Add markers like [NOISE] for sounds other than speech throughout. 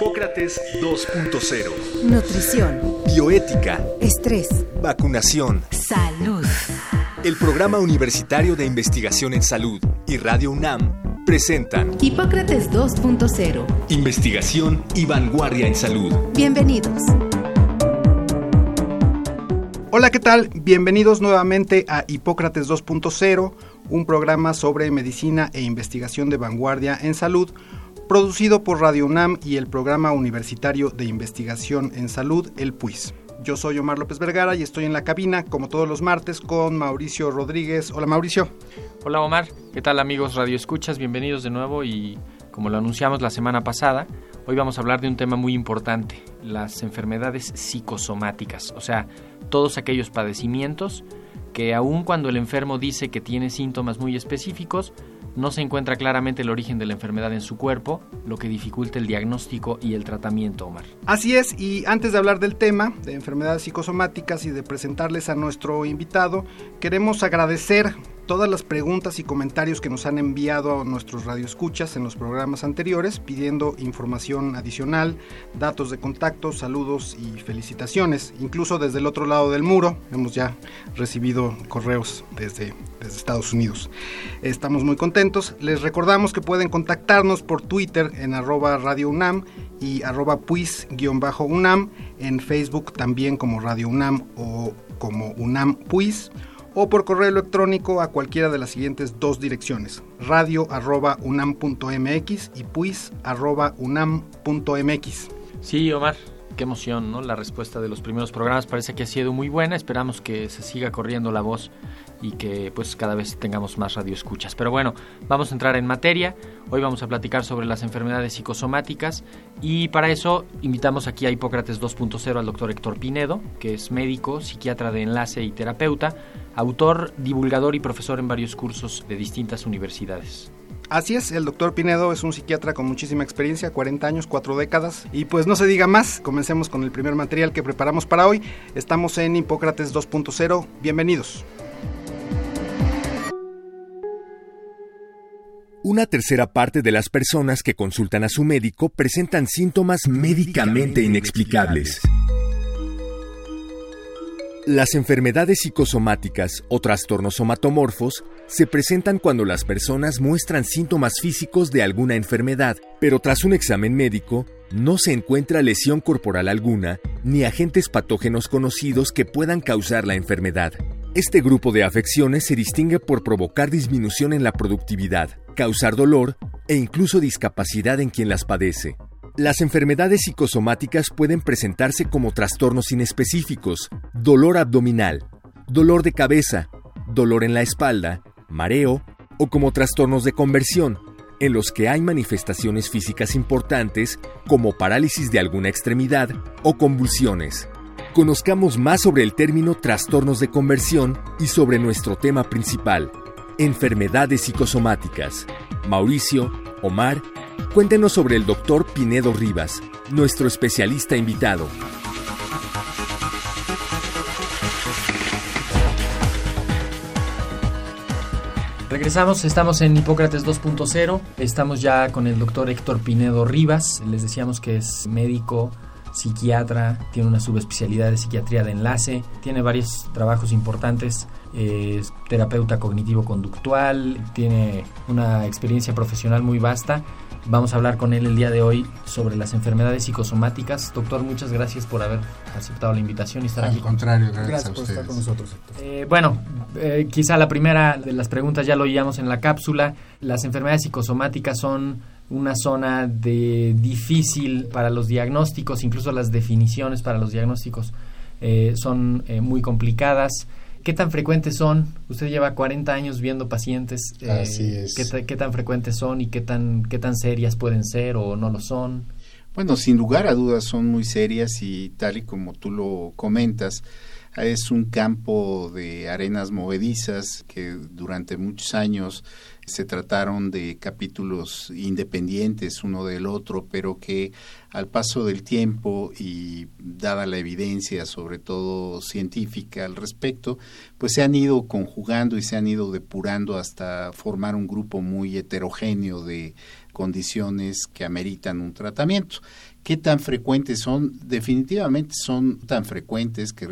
Hipócrates 2.0. Nutrición. Bioética. Estrés. Vacunación. Salud. El Programa Universitario de Investigación en Salud y Radio UNAM presentan Hipócrates 2.0. Investigación y vanguardia en salud. Bienvenidos. Hola, ¿qué tal? Bienvenidos nuevamente a Hipócrates 2.0, un programa sobre medicina e investigación de vanguardia en salud, producido por Radio UNAM y el Programa Universitario de Investigación en Salud, el PUIS. Yo soy Omar López Vergara y estoy en la cabina, como todos los martes, con Mauricio Rodríguez. Hola, Mauricio. Hola, Omar. ¿Qué tal, amigos Radio Escuchas? Bienvenidos de nuevo y como lo anunciamos la semana pasada, hoy vamos a hablar de un tema muy importante, las enfermedades psicosomáticas, o sea, todos aquellos padecimientos que aun cuando el enfermo dice que tiene síntomas muy específicos, no se encuentra claramente el origen de la enfermedad en su cuerpo, lo que dificulta el diagnóstico y el tratamiento, Omar. Así es, y antes de hablar del tema de enfermedades psicosomáticas y de presentarles a nuestro invitado, queremos agradecer todas las preguntas y comentarios que nos han enviado a nuestros radioescuchas en los programas anteriores, pidiendo información adicional, datos de contacto, saludos y felicitaciones. Incluso desde el otro lado del muro hemos ya recibido correos desde, desde Estados Unidos. Estamos muy contentos. Les recordamos que pueden contactarnos por Twitter en arroba Radio UNAM y arroba puis-UNAM, en Facebook también como Radio UNAM o como UNAM Puis o por correo electrónico a cualquiera de las siguientes dos direcciones, radio.unam.mx y puis.unam.mx. Sí, Omar, qué emoción, ¿no? La respuesta de los primeros programas parece que ha sido muy buena, esperamos que se siga corriendo la voz y que pues cada vez tengamos más radioescuchas. Pero bueno, vamos a entrar en materia. Hoy vamos a platicar sobre las enfermedades psicosomáticas y para eso invitamos aquí a Hipócrates 2.0 al doctor Héctor Pinedo, que es médico, psiquiatra de enlace y terapeuta, autor, divulgador y profesor en varios cursos de distintas universidades. Así es, el doctor Pinedo es un psiquiatra con muchísima experiencia, 40 años, 4 décadas. Y pues no se diga más, comencemos con el primer material que preparamos para hoy. Estamos en Hipócrates 2.0, bienvenidos. Una tercera parte de las personas que consultan a su médico presentan síntomas médicamente inexplicables. Las enfermedades psicosomáticas o trastornos somatomorfos se presentan cuando las personas muestran síntomas físicos de alguna enfermedad, pero tras un examen médico no se encuentra lesión corporal alguna ni agentes patógenos conocidos que puedan causar la enfermedad. Este grupo de afecciones se distingue por provocar disminución en la productividad, causar dolor e incluso discapacidad en quien las padece. Las enfermedades psicosomáticas pueden presentarse como trastornos inespecíficos, dolor abdominal, dolor de cabeza, dolor en la espalda, mareo o como trastornos de conversión, en los que hay manifestaciones físicas importantes como parálisis de alguna extremidad o convulsiones. Conozcamos más sobre el término trastornos de conversión y sobre nuestro tema principal, enfermedades psicosomáticas. Mauricio, Omar Cuéntenos sobre el doctor Pinedo Rivas, nuestro especialista invitado. Regresamos, estamos en Hipócrates 2.0, estamos ya con el doctor Héctor Pinedo Rivas, les decíamos que es médico, psiquiatra, tiene una subespecialidad de psiquiatría de enlace, tiene varios trabajos importantes, es terapeuta cognitivo-conductual, tiene una experiencia profesional muy vasta Vamos a hablar con él el día de hoy sobre las enfermedades psicosomáticas. Doctor, muchas gracias por haber aceptado la invitación y estar Al aquí. Al contrario, gracias, gracias a por estar con nosotros. Eh, bueno, eh, quizá la primera de las preguntas ya lo oíamos en la cápsula. Las enfermedades psicosomáticas son una zona de difícil para los diagnósticos, incluso las definiciones para los diagnósticos eh, son eh, muy complicadas. ¿Qué tan frecuentes son? Usted lleva 40 años viendo pacientes. Eh, Así es. ¿qué, ¿qué, tan frecuentes son y qué tan, qué tan serias pueden ser o no lo son? Bueno, sin lugar a dudas son muy serias y tal y como tú lo comentas, es un campo de arenas movedizas que durante muchos años se trataron de capítulos independientes uno del otro, pero que al paso del tiempo y dada la evidencia, sobre todo científica al respecto, pues se han ido conjugando y se han ido depurando hasta formar un grupo muy heterogéneo de condiciones que ameritan un tratamiento. ¿Qué tan frecuentes son? Definitivamente son tan frecuentes que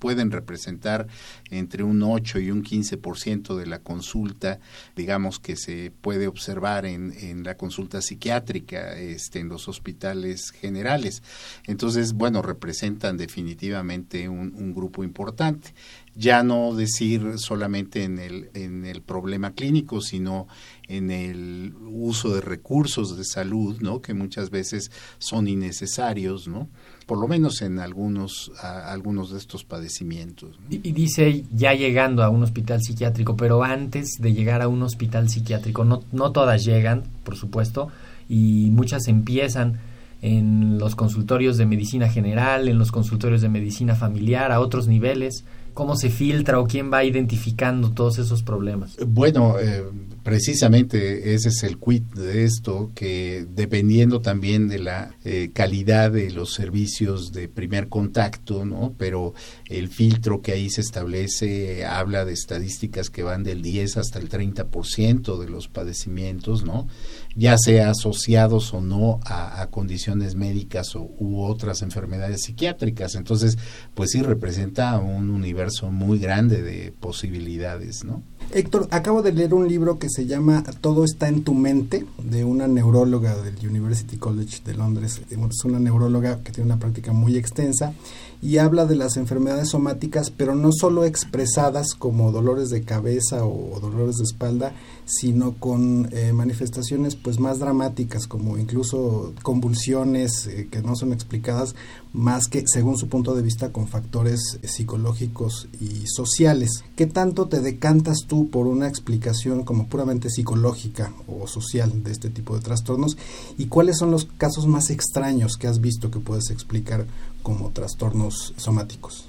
pueden representar entre un 8 y un 15% de la consulta, digamos que se puede observar en, en la consulta psiquiátrica este, en los hospitales generales. Entonces, bueno, representan definitivamente un, un grupo importante ya no decir solamente en el, en el problema clínico, sino en el uso de recursos de salud, ¿no? que muchas veces son innecesarios, ¿no? por lo menos en algunos, algunos de estos padecimientos. Y, dice ya llegando a un hospital psiquiátrico, pero antes de llegar a un hospital psiquiátrico, no, no todas llegan, por supuesto, y muchas empiezan en los consultorios de medicina general, en los consultorios de medicina familiar, a otros niveles cómo se filtra o quién va identificando todos esos problemas? Bueno, eh, precisamente ese es el quid de esto, que dependiendo también de la eh, calidad de los servicios de primer contacto, ¿no? Pero el filtro que ahí se establece habla de estadísticas que van del 10 hasta el 30% de los padecimientos, ¿no? ya sea asociados o no a, condiciones médicas o, u otras enfermedades psiquiátricas. Entonces, pues sí representa un universo muy grande de posibilidades, ¿no? Héctor, acabo de leer un libro que se llama Todo está en tu mente, de una neuróloga del University College de Londres. Es una neuróloga que tiene una práctica muy extensa y habla de las enfermedades somáticas, pero no solo expresadas como dolores de cabeza o, dolores de espalda, sino con eh, manifestaciones pues más dramáticas, como incluso convulsiones eh, que no son explicadas más que según su punto de vista con factores psicológicos y sociales. ¿Qué tanto te decantas tú por una explicación como puramente psicológica o social de este tipo de trastornos? ¿Y cuáles son los casos más extraños que has visto que puedes explicar como trastornos somáticos?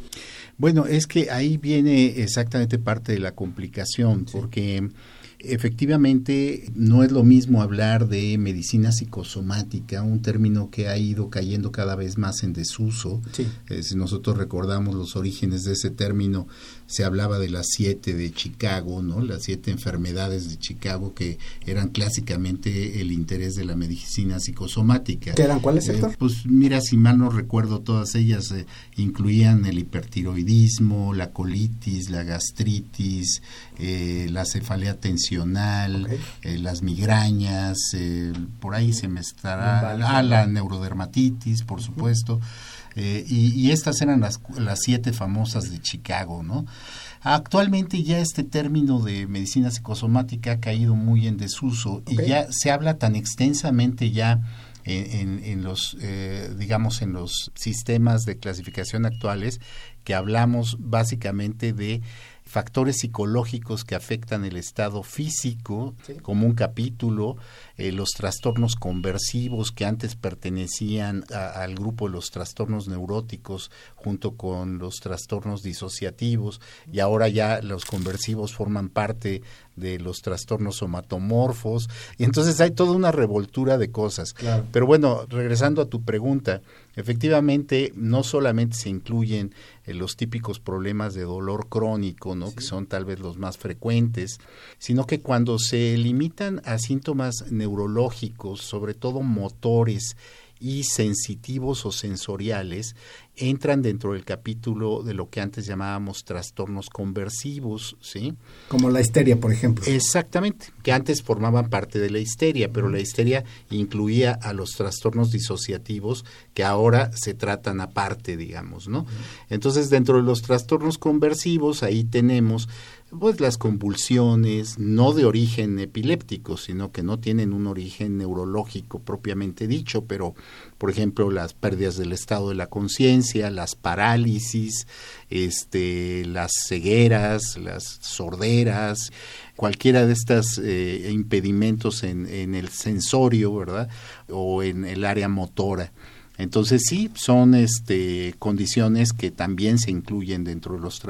Bueno, es que ahí viene exactamente parte de la complicación, porque efectivamente no es lo mismo hablar de medicina psicosomática, un término que ha ido cayendo cada vez más en desuso. Eh, si nosotros recordamos los orígenes de ese término, se hablaba de las siete de Chicago, ¿no? Las siete enfermedades de Chicago que eran clásicamente el interés de la medicina psicosomática. ¿Qué eran cuáles, eh, pues mira, si mal no recuerdo, todas ellas eh, incluían el hipertiroidismo, la colitis, la gastritis, la cefalea tensional eh, las migrañas, por ahí se me estará, ah, la neurodermatitis, por supuesto, eh, y, estas eran las, las siete famosas de Chicago, ¿no? Actualmente ya este término de medicina psicosomática ha caído muy en desuso y ya se habla tan extensamente ya en, en, los, eh, digamos, en los sistemas de clasificación actuales que hablamos básicamente de factores psicológicos que afectan el estado físico, como un capítulo, eh, los trastornos conversivos que antes pertenecían al grupo de los trastornos neuróticos junto con los trastornos disociativos y ahora ya los conversivos forman parte de los trastornos somatomorfos y entonces hay toda una revoltura de cosas. Pero bueno, regresando a tu pregunta, efectivamente no solamente se incluyen eh, los típicos problemas de dolor crónico, ¿no? que son tal vez los más frecuentes, sino que cuando se limitan a síntomas neurológicos, sobre todo motores y sensitivos o sensoriales, entran dentro del capítulo de lo que antes llamábamos trastornos conversivos, ¿sí? Como la histeria, por ejemplo. Exactamente, que antes formaban parte de la histeria, pero la histeria incluía a los trastornos disociativos que ahora se tratan aparte, digamos, ¿no? Entonces, dentro de los trastornos conversivos, ahí tenemos pues las convulsiones, no de origen epiléptico, sino que no tienen un origen neurológico propiamente dicho, pero por ejemplo las pérdidas del estado de la conciencia, las parálisis, este, las cegueras, las sorderas, cualquiera de estos eh, impedimentos en, en el sensorio, ¿verdad? O en el área motora. Entonces sí, son este, condiciones que también se incluyen dentro de los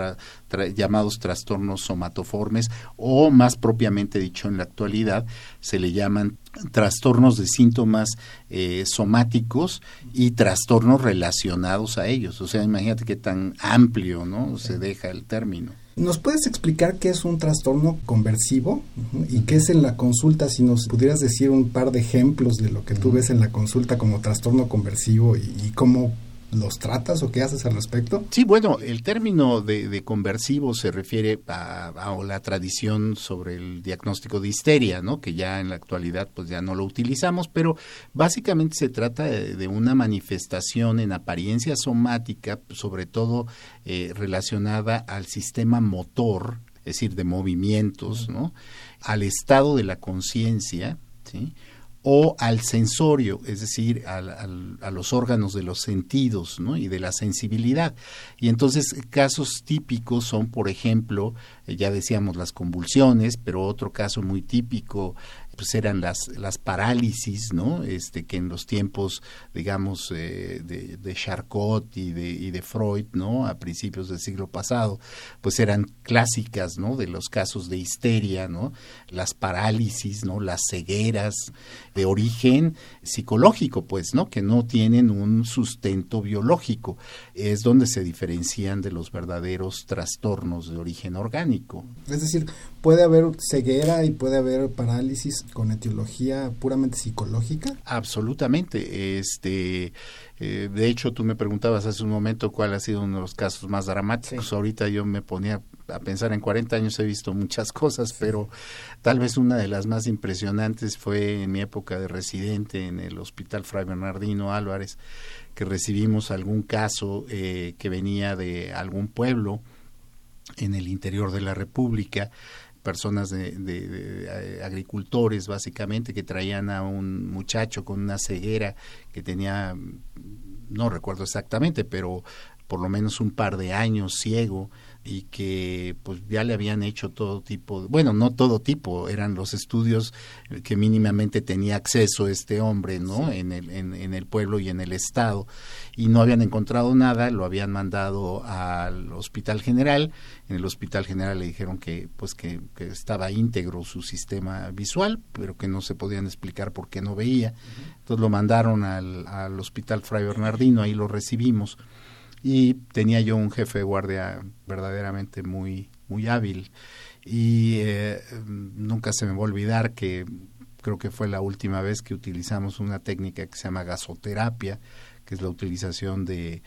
llamados trastornos somatoformes o más propiamente dicho en la actualidad se le llaman trastornos de síntomas eh, somáticos y trastornos relacionados a ellos. O sea, imagínate qué tan amplio no se deja el término. ¿Nos puedes explicar qué es un trastorno conversivo y qué es en la consulta? Si nos pudieras decir un par de ejemplos de lo que tú ves en la consulta como trastorno conversivo y, cómo los tratas o qué haces al respecto? Sí, bueno, el término de, conversivo se refiere a, la tradición sobre el diagnóstico de histeria, ¿no? Que ya en la actualidad pues ya no lo utilizamos, pero básicamente se trata de, una manifestación en apariencia somática, sobre todo eh, relacionada al sistema motor, es decir, de movimientos, ¿no? Al estado de la conciencia, ¿sí? O al sensorio, es decir, a los órganos de los sentidos ¿no? y de la sensibilidad. Y entonces casos típicos son, por ejemplo, eh, ya decíamos las convulsiones, pero otro caso muy típico pues eran las, las parálisis, ¿no? Este, que en los tiempos, digamos, eh, de, de, Charcot y de, y de Freud, ¿no? A principios del siglo pasado, pues eran clásicas, ¿no? De los casos de histeria, ¿no? Las parálisis, ¿no? Las cegueras de origen psicológico, pues, ¿no? Que no tienen un sustento biológico. Es donde se diferencian de los verdaderos trastornos de origen orgánico. Es decir, puede haber ceguera y puede haber parálisis con etiología puramente psicológica? Absolutamente. Este, eh, de hecho, tú me preguntabas hace un momento cuál ha sido uno de los casos más dramáticos. Ahorita yo me ponía a pensar en 40 años he visto muchas cosas, pero tal vez una de las más impresionantes fue en mi época de residente en el Hospital Fray Bernardino Álvarez, que recibimos algún caso eh, que venía de algún pueblo en el interior de la República personas de, eh, agricultores básicamente que traían a un muchacho con una ceguera que tenía no recuerdo exactamente pero por lo menos un par de años ciego y que pues ya le habían hecho todo tipo, bueno, no todo tipo, eran los estudios que mínimamente tenía acceso este hombre, ¿no? En, el, en, el pueblo y en el estado, y no habían encontrado nada, lo habían mandado al hospital general, en el hospital general le dijeron que pues que, estaba íntegro su sistema visual, pero que no se podían explicar por qué no veía, entonces lo mandaron al, al hospital Fray Bernardino, ahí lo recibimos, y tenía yo un jefe de guardia verdaderamente muy muy hábil. Y eh, nunca se me va a olvidar que creo que fue la última vez que utilizamos una técnica que se llama gasoterapia que es la utilización de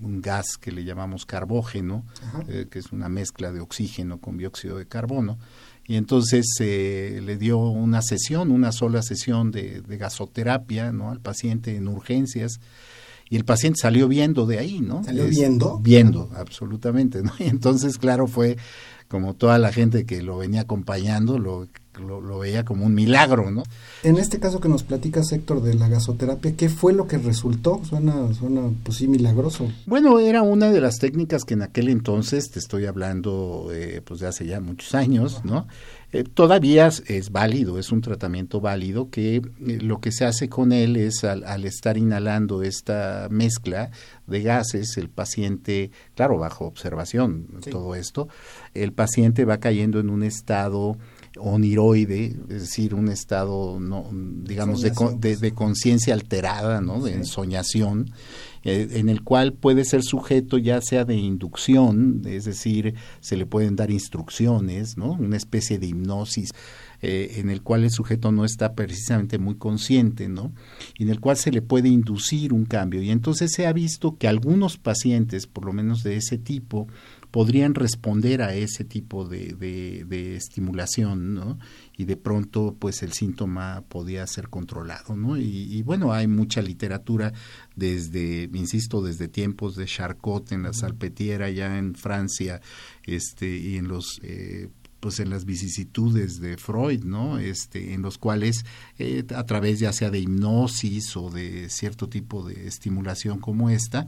un gas que le llamamos carbógeno eh, que es una mezcla de oxígeno con dióxido de carbono. Y entonces eh, le dio una sesión, una sola sesión de, de gasoterapia ¿no? al paciente en urgencias y el paciente salió viendo de ahí, ¿no? ¿Salió viendo? Viendo, absolutamente, ¿no? [LAUGHS] Y entonces, claro, fue como toda la gente que lo venía acompañando, lo, lo, veía como un milagro, ¿no? En este caso que nos platicas, Héctor, de la gasoterapia, ¿qué fue lo que resultó? Suena, suena pues sí, milagroso. Bueno, era una de las técnicas que en aquel entonces, te estoy hablando eh, pues de hace ya muchos años, ¿no? Eh, todavía es válido, es un tratamiento válido que eh, lo que se hace con él es al, al estar inhalando esta mezcla de gases, el paciente, claro, bajo observación, todo esto, el paciente va cayendo en un estado oniroide, es decir, un estado, no, digamos, de, de, conciencia alterada, ¿no? de ensoñación, eh, en el cual puede ser sujeto ya sea de inducción, es decir, se le pueden dar instrucciones, ¿no? una especie de hipnosis eh, en el cual el sujeto no está precisamente muy consciente, ¿no? Y en el cual se le puede inducir un cambio. Y entonces se ha visto que algunos pacientes, por lo menos de ese tipo, podrían responder a ese tipo de, de, estimulación, ¿no? Y de pronto, pues el síntoma podía ser controlado, ¿no? Y, bueno, hay mucha literatura desde, insisto, desde tiempos de Charcot en la Salpetiera, ya en Francia, este, y en los eh, pues en las vicisitudes de Freud, ¿no? Este, en los cuales eh, a través ya sea de hipnosis o de cierto tipo de estimulación como esta,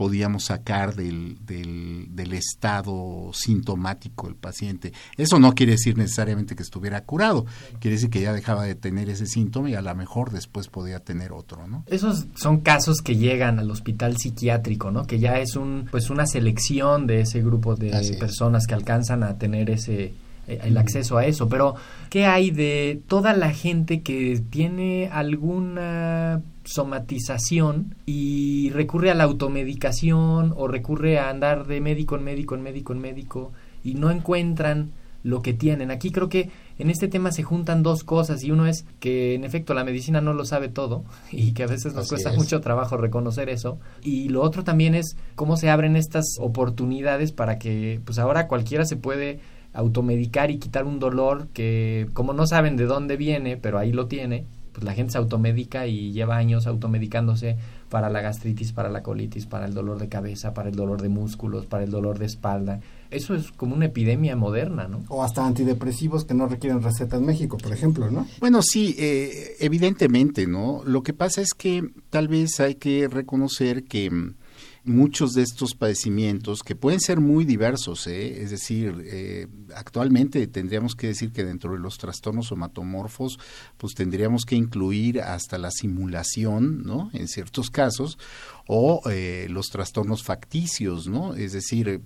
podíamos sacar del, del, del estado sintomático del paciente. Eso no quiere decir necesariamente que estuviera curado, quiere decir que ya dejaba de tener ese síntoma y a lo mejor después podía tener otro, ¿no? Esos son casos que llegan al hospital psiquiátrico, ¿no? Que ya es un, pues una selección de ese grupo de personas que alcanzan a tener ese el acceso a eso. Pero, ¿qué hay de toda la gente que tiene alguna somatización y recurre a la automedicación o recurre a andar de médico en médico en médico en médico y no encuentran lo que tienen? Aquí creo que en este tema se juntan dos cosas y uno es que en efecto la medicina no lo sabe todo [LAUGHS] y que a veces nos cuesta mucho trabajo reconocer eso y lo otro también es cómo se abren estas oportunidades para que pues ahora cualquiera se puede automedicar y quitar un dolor que como no saben de dónde viene, pero ahí lo tiene, pues la gente se automedica y lleva años automedicándose para la gastritis, para la colitis, para el dolor de cabeza, para el dolor de músculos, para el dolor de espalda. Eso es como una epidemia moderna, ¿no? O hasta antidepresivos que no requieren receta en México, por ejemplo, ¿no? Bueno, sí, eh, evidentemente, ¿no? Lo que pasa es que tal vez hay que reconocer que mm, muchos de estos padecimientos que pueden ser muy diversos, ¿eh? es decir, eh, actualmente tendríamos que decir que dentro de los trastornos somatomorfos, pues tendríamos que incluir hasta la simulación, ¿no? En ciertos casos, o eh, los trastornos facticios, ¿no? Es decir,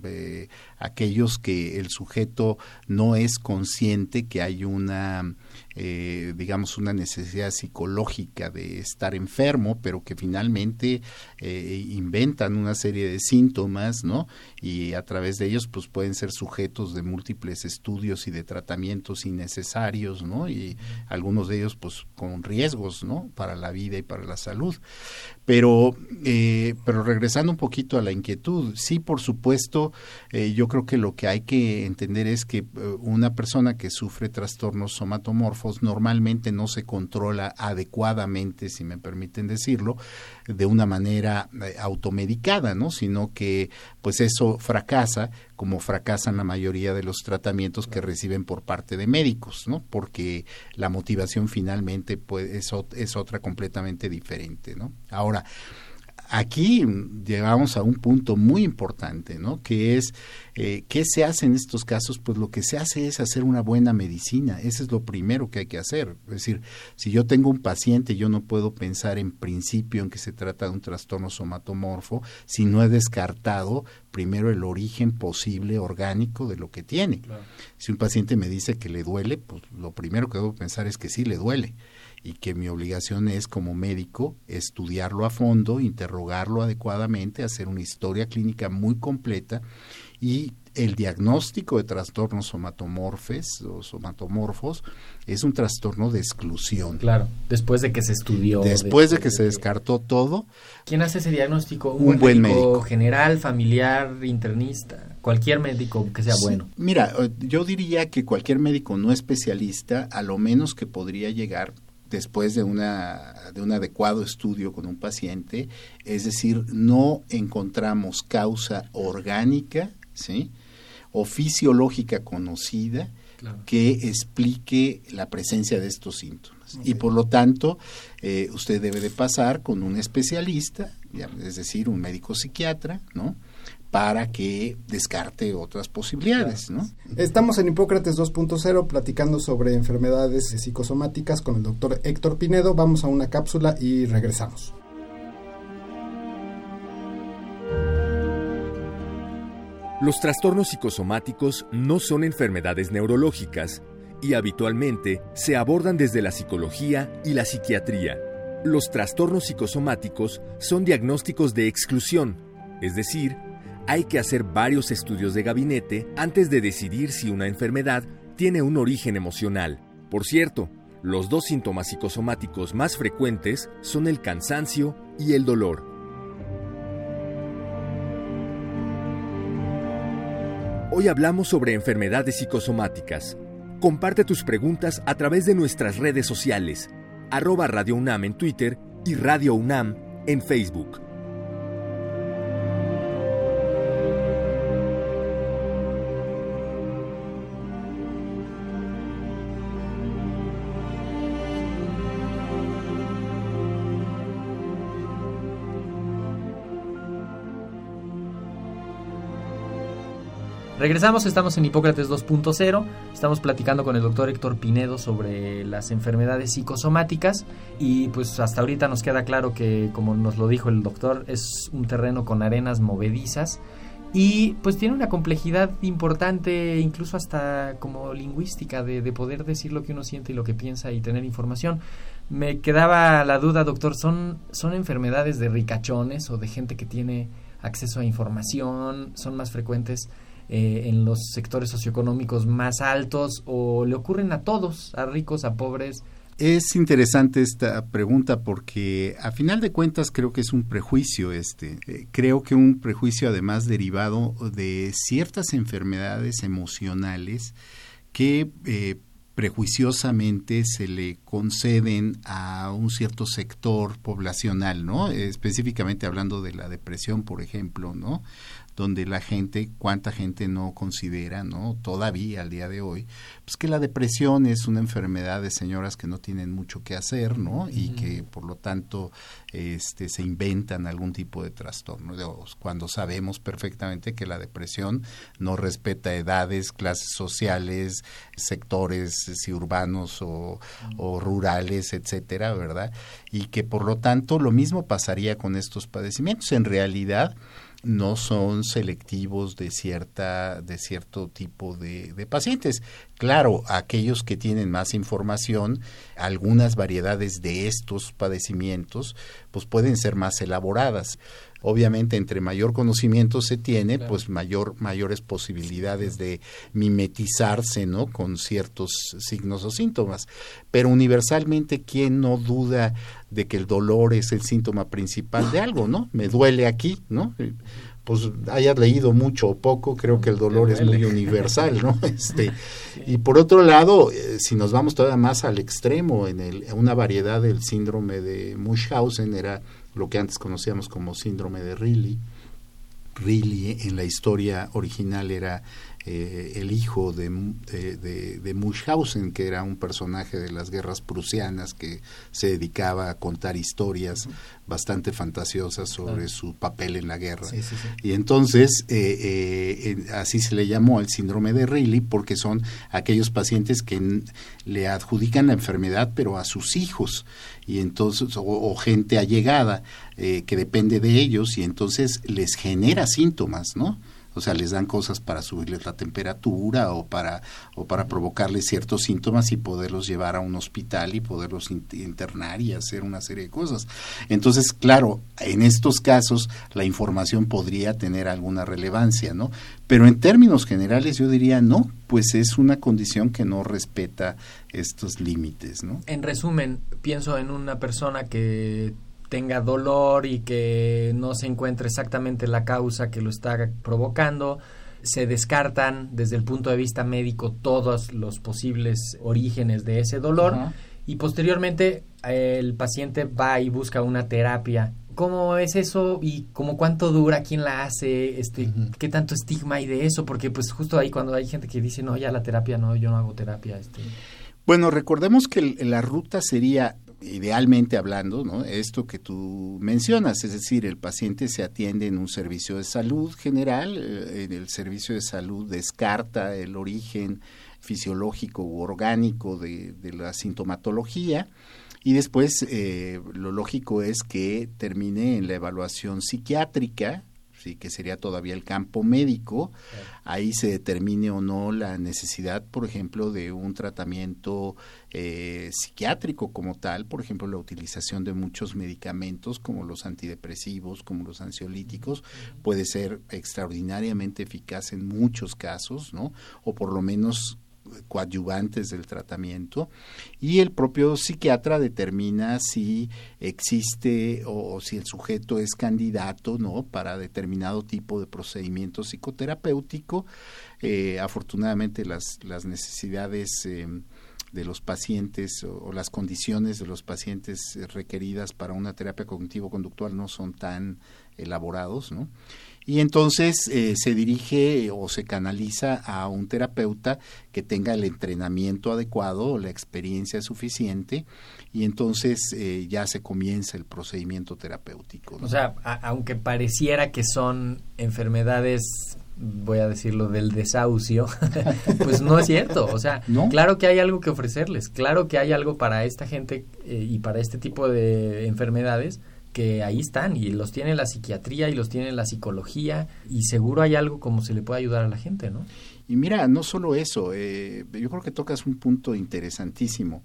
aquellos que el sujeto no es consciente que hay una eh, digamos, una necesidad psicológica de estar enfermo, pero que finalmente eh, inventan una serie de síntomas, ¿no? Y a través de ellos, pues pueden ser sujetos de múltiples estudios y de tratamientos innecesarios, ¿no? Y algunos de ellos, pues, con riesgos, ¿no? Para la vida y para la salud. Pero, eh, pero regresando un poquito a la inquietud, sí, por supuesto, yo creo que lo que hay que entender es que una persona que sufre trastornos normalmente no se controla adecuadamente, si me permiten decirlo, de una manera eh, automedicada, ¿no? Sino que pues eso fracasa como fracasan la mayoría de los tratamientos que reciben por parte de médicos, ¿no? Porque la motivación finalmente pues, es, es otra completamente diferente, ¿no? Ahora, aquí llegamos a un punto muy importante, ¿no? Que es, eh, ¿qué se hace en estos casos? Pues lo que se hace es hacer una buena medicina. Eso es lo primero que hay que hacer. Es decir, si yo tengo un paciente, yo no puedo pensar en principio en que se trata de un trastorno somatomorfo si no he descartado primero el origen posible orgánico de lo que tiene. Si un paciente me dice que le duele, pues lo primero que debo pensar es que sí le duele y que mi obligación es como médico estudiarlo a fondo, interrogarlo adecuadamente, hacer una historia clínica muy completa y el diagnóstico de trastornos somatomorfes o somatomorfos es un trastorno de exclusión. Claro, después de que se estudió. Después de, que se descartó todo. ¿Quién hace ese diagnóstico? Un, buen, médico, general, familiar, internista, cualquier médico que sea bueno. Mira, eh, yo diría que cualquier médico no especialista, a lo menos que podría llegar después de, una, de un adecuado estudio con un paciente, es decir, no encontramos causa orgánica ¿sí? o fisiológica conocida que explique la presencia de estos síntomas. Y por lo tanto, eh, usted debe de pasar con un especialista, es decir, un médico psiquiatra, ¿no? Para que descarte otras posibilidades. ¿no? Estamos en Hipócrates 2.0 platicando sobre enfermedades psicosomáticas con el doctor Héctor Pinedo. Vamos a una cápsula y regresamos. Los trastornos psicosomáticos no son enfermedades neurológicas y habitualmente se abordan desde la psicología y la psiquiatría. Los trastornos psicosomáticos son diagnósticos de exclusión, es decir, hay que hacer varios estudios de gabinete antes de decidir si una enfermedad tiene un origen emocional. Por cierto, los dos síntomas psicosomáticos más frecuentes son el cansancio y el dolor. Hoy hablamos sobre enfermedades psicosomáticas. Comparte tus preguntas a través de nuestras redes sociales, arroba Radio UNAM en Twitter y Radio UNAM en Facebook. Regresamos, estamos en Hipócrates 2.0, estamos platicando con el doctor Héctor Pinedo sobre las enfermedades psicosomáticas y pues hasta ahorita nos queda claro que como nos lo dijo el doctor es un terreno con arenas movedizas y pues tiene una complejidad importante incluso hasta como lingüística de, de poder decir lo que uno siente y lo que piensa y tener información. Me quedaba la duda, doctor, ¿son, son enfermedades de ricachones o de gente que tiene acceso a información? ¿Son más frecuentes? Eh, en los sectores socioeconómicos más altos o le ocurren a todos, a ricos, a pobres? Es interesante esta pregunta porque a final de cuentas creo que es un prejuicio este. Eh, creo que un prejuicio además derivado de ciertas enfermedades emocionales que eh, prejuiciosamente se le conceden a un cierto sector poblacional, ¿no? Específicamente hablando de la depresión, por ejemplo, ¿no? Donde la gente, cuánta gente no considera, ¿no? Todavía al día de hoy, pues que la depresión es una enfermedad de señoras que no tienen mucho que hacer, ¿no? Y que por lo tanto este, se inventan algún tipo de trastorno, cuando sabemos perfectamente que la depresión no respeta edades, clases sociales, sectores, si urbanos o, o rurales, etcétera, ¿verdad? Y que por lo tanto lo mismo pasaría con estos padecimientos. En realidad, no son selectivos de cierta de cierto tipo de, pacientes. Claro, aquellos que tienen más información, algunas variedades de estos padecimientos, pues pueden ser más elaboradas obviamente entre mayor conocimiento se tiene, pues mayor, mayores posibilidades de mimetizarse, ¿no? Con ciertos signos o síntomas. Pero universalmente, ¿quién no duda de que el dolor es el síntoma principal de algo, ¿no? Me duele aquí, ¿no? pues hayas leído mucho o poco, creo que el dolor es muy universal, ¿no? [LAUGHS] Este, y por otro lado, eh, si nos vamos todavía más al extremo, en el, una variedad del síndrome de Munchausen era lo que antes conocíamos como síndrome de Riley. Riley en la historia original era eh, el hijo de, de, de, Munchausen, que era un personaje de las guerras prusianas que se dedicaba a contar historias bastante fantasiosas sobre su papel en la guerra. Y entonces, eh, eh, así se le llamó el síndrome de Riley, porque son aquellos pacientes que le adjudican la enfermedad, pero a sus hijos, y entonces, o, gente allegada que depende de ellos, y entonces les genera síntomas, ¿no? O sea, les dan cosas para subirles la temperatura o para, o para provocarles ciertos síntomas y poderlos llevar a un hospital y poderlos internar y hacer una serie de cosas. Entonces, claro, en estos casos la información podría tener alguna relevancia, ¿no? Pero en términos generales yo diría no, pues es una condición que no respeta estos límites, ¿no? En resumen, pienso en una persona que tenga dolor y que no se encuentre exactamente la causa que lo está provocando. Se descartan desde el punto de vista médico todos los posibles orígenes de ese dolor y posteriormente el paciente va y busca una terapia. ¿Cómo es eso y cómo cuánto dura? ¿Quién la hace? Este, ¿Qué tanto estigma hay de eso? Porque pues justo ahí cuando hay gente que dice, no, ya la terapia, no, yo no hago terapia. Este. Bueno, recordemos que la ruta sería idealmente hablando, ¿no? esto que tú mencionas, es decir, el paciente se atiende en un servicio de salud general, eh, en el servicio de salud descarta el origen fisiológico u orgánico de, la sintomatología y después eh, lo lógico es que termine en la evaluación psiquiátrica que sería todavía el campo médico, ahí se determine o no la necesidad, por ejemplo, de un tratamiento eh, psiquiátrico como tal, por ejemplo, la utilización de muchos medicamentos como los antidepresivos, como los ansiolíticos, puede ser extraordinariamente eficaz en muchos casos, ¿no? O por lo menos coadyuvantes del tratamiento y el propio psiquiatra determina si existe o, si el sujeto es candidato no para determinado tipo de procedimiento psicoterapéutico eh, afortunadamente las, las necesidades eh, de los pacientes o, las condiciones de los pacientes requeridas para una terapia cognitivo-conductual no son tan elaborados, ¿no? Y entonces eh, se dirige o se canaliza a un terapeuta que tenga el entrenamiento adecuado o la experiencia suficiente y entonces eh, ya se comienza el procedimiento terapéutico. O sea, aunque pareciera que son enfermedades voy a decirlo, del desahucio, [LAUGHS] pues no es cierto. O sea, ¿No? claro que hay algo que ofrecerles, claro que hay algo para esta gente eh, y para este tipo de enfermedades que ahí están y los tiene la psiquiatría y los tiene la psicología y seguro hay algo como se le puede ayudar a la gente, ¿no? Y mira, no solo eso, eh, yo creo que tocas un punto interesantísimo.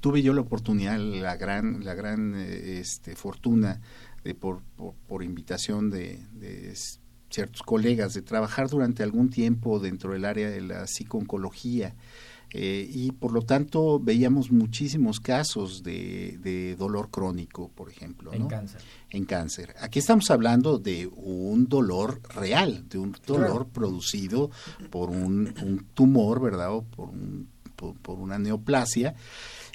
Tuve yo la oportunidad, la gran, la gran eh, este, fortuna de por, por, por invitación de, de ciertos colegas de trabajar durante algún tiempo dentro del área de la psicooncología. Eh, y por lo tanto veíamos muchísimos casos de, de dolor crónico, por ejemplo. En ¿no? cáncer. En cáncer. Aquí estamos hablando de un dolor real, de un dolor Claro. producido por un, un tumor, ¿verdad? O por, un, por, por una neoplasia.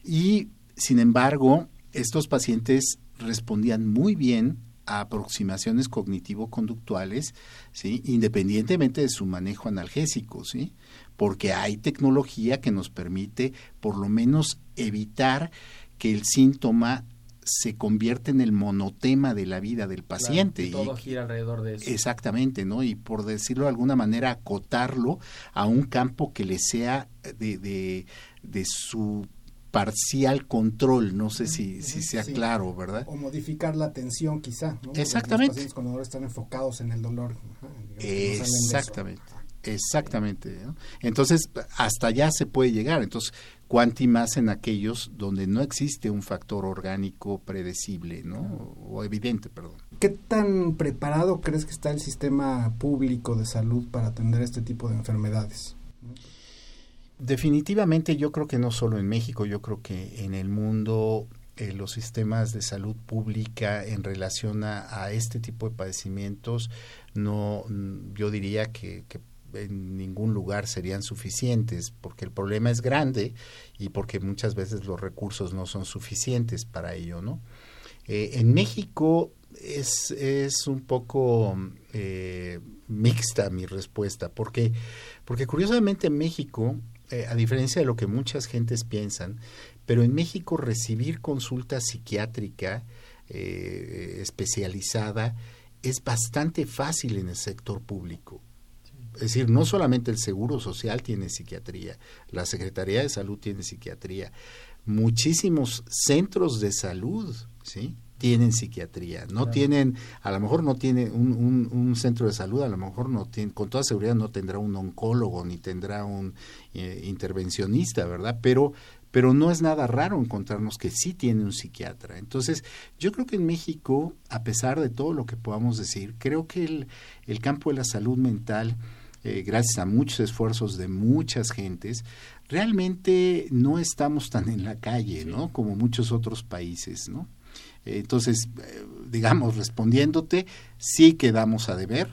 Y, sin embargo, estos pacientes respondían muy bien a aproximaciones cognitivo-conductuales, ¿sí? independientemente de su manejo analgésico, ¿sí? porque hay tecnología que nos permite por lo menos evitar que el síntoma se convierta en el monotema de la vida del paciente. Claro, y- todo gira alrededor de eso. Exactamente, ¿no? Y por decirlo de alguna manera, acotarlo a un campo que le sea de, de, de su parcial control, no sé si, si sea Sí. claro, ¿verdad? O modificar la atención quizá. ¿no? Exactamente. Los pacientes con dolor están enfocados en el dolor. ajá, digamos no. Exactamente, exactamente. ¿no? Entonces, hasta allá se puede llegar. Entonces, cuanti más en aquellos donde no existe un factor orgánico predecible, ¿no? O evidente, perdón. ¿Qué tan preparado crees que está el sistema público de salud para atender este tipo de enfermedades? Definitivamente yo creo que no solo en México, yo creo que en el mundo eh, los sistemas de salud pública en relación a, este tipo de padecimientos no yo diría que, que en ningún lugar serían suficientes porque el problema es grande y porque muchas veces los recursos no son suficientes para ello, ¿no? Eh, en México es, es un poco eh, mixta mi respuesta, porque, porque curiosamente en México, eh, a diferencia de lo que muchas gentes piensan, pero en México recibir consulta psiquiátrica eh, especializada es bastante fácil en el sector público. Es decir, no solamente el Seguro Social tiene psiquiatría, la Secretaría de Salud tiene psiquiatría, muchísimos centros de salud, ¿sí? Tienen psiquiatría, no Claro. tienen, a lo mejor no tiene un, un, un centro de salud, a lo mejor no tiene, con toda seguridad no tendrá un oncólogo ni tendrá un eh, intervencionista, ¿verdad? Pero, pero no es nada raro encontrarnos que sí tiene un psiquiatra. Entonces, yo creo que en México, a pesar de todo lo que podamos decir, creo que el, el campo de la salud mental, eh, gracias a muchos esfuerzos de muchas gentes, realmente no estamos tan en la calle, ¿no? Como muchos otros países, ¿no? Entonces, eh, digamos, respondiéndote, sí quedamos a deber,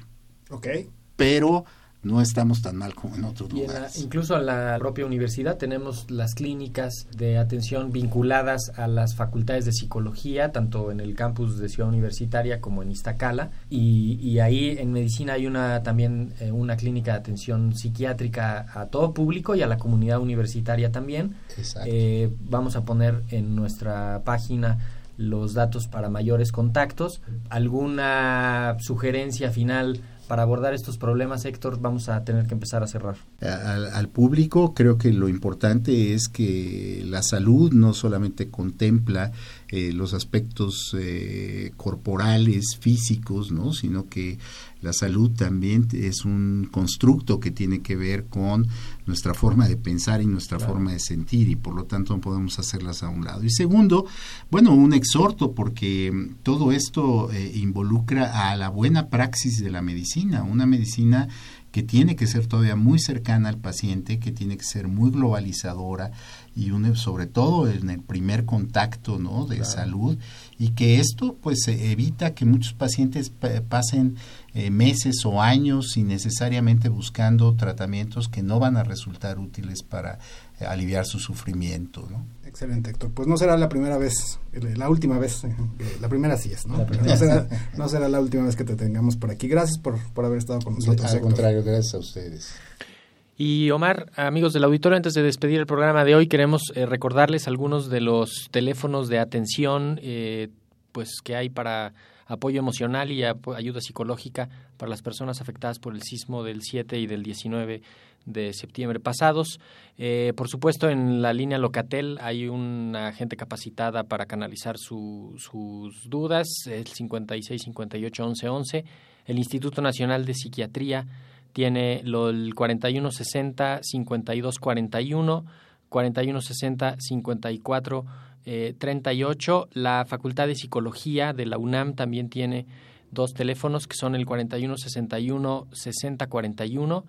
Ok. pero no estamos tan mal como en otros Y en la- lugares. incluso en la propia universidad tenemos las clínicas de atención vinculadas a las facultades de psicología, tanto en el campus de Ciudad Universitaria como en Iztacala. Y, y ahí en medicina hay una también eh, una clínica de atención psiquiátrica a todo público y a la comunidad universitaria también. Exacto. Eh, vamos a poner en nuestra página los datos para mayores contactos. ¿Alguna sugerencia final para abordar estos problemas, Héctor? Vamos a tener que empezar a cerrar. al, público creo que lo importante es que la salud no solamente contempla eh, los aspectos eh, corporales, físicos, ¿no? sino que la salud también es un constructo que tiene que ver con nuestra forma de pensar y nuestra Claro. forma de sentir y por lo tanto no podemos hacerlas a un lado. Y segundo, bueno, un exhorto porque todo esto eh, involucra a la buena praxis de la medicina, una medicina que tiene que ser todavía muy cercana al paciente, que tiene que ser muy globalizadora y une- sobre todo en el primer contacto ¿no? de Claro. salud y que esto pues eh, evita que muchos pacientes pa- pasen eh, meses o años sin necesariamente buscando tratamientos que no van a resultar útiles para eh, aliviar su sufrimiento. ¿no? Excelente, Héctor. Pues no será la primera vez, eh, la última vez. eh, que La primera sí es, ¿no? Pero no, será, no será la última vez que te tengamos por aquí. Gracias por, por haber estado con nosotros. Al Héctor. contrario, gracias a ustedes. Y Omar, amigos del auditorio, antes de despedir el programa de hoy, queremos eh, recordarles algunos de los teléfonos de atención eh, pues que hay para apoyo emocional y ayuda psicológica para las personas afectadas por el sismo del 7 y del 19 de septiembre pasados. Eh, por supuesto, en la línea Locatel hay una gente capacitada para canalizar sus dudas, el 56 58 11 11. El Instituto Nacional de Psiquiatría tiene lo, el 4160 5241, 4160 54 38. La Facultad de Psicología de la UNAM también tiene dos teléfonos que son el 4161 6041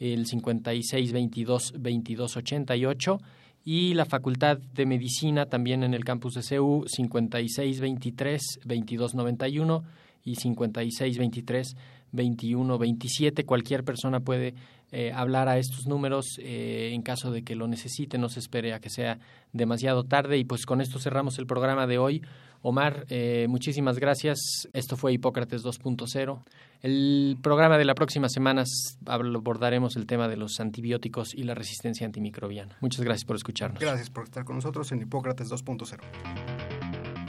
el 56 22 22 88 y la Facultad de Medicina también en el campus de CEU 56 23 22 91 y 56 23 21 27 cualquier persona puede eh, hablar a estos números eh, en caso de que lo necesite no se espere a que sea demasiado tarde y pues con esto cerramos el programa de hoy Omar, eh, muchísimas gracias. Esto fue Hipócrates 2.0. El programa de la próxima semana abordaremos el tema de los antibióticos y la resistencia antimicrobiana. Muchas gracias por escucharnos. Gracias por estar con nosotros en Hipócrates 2.0.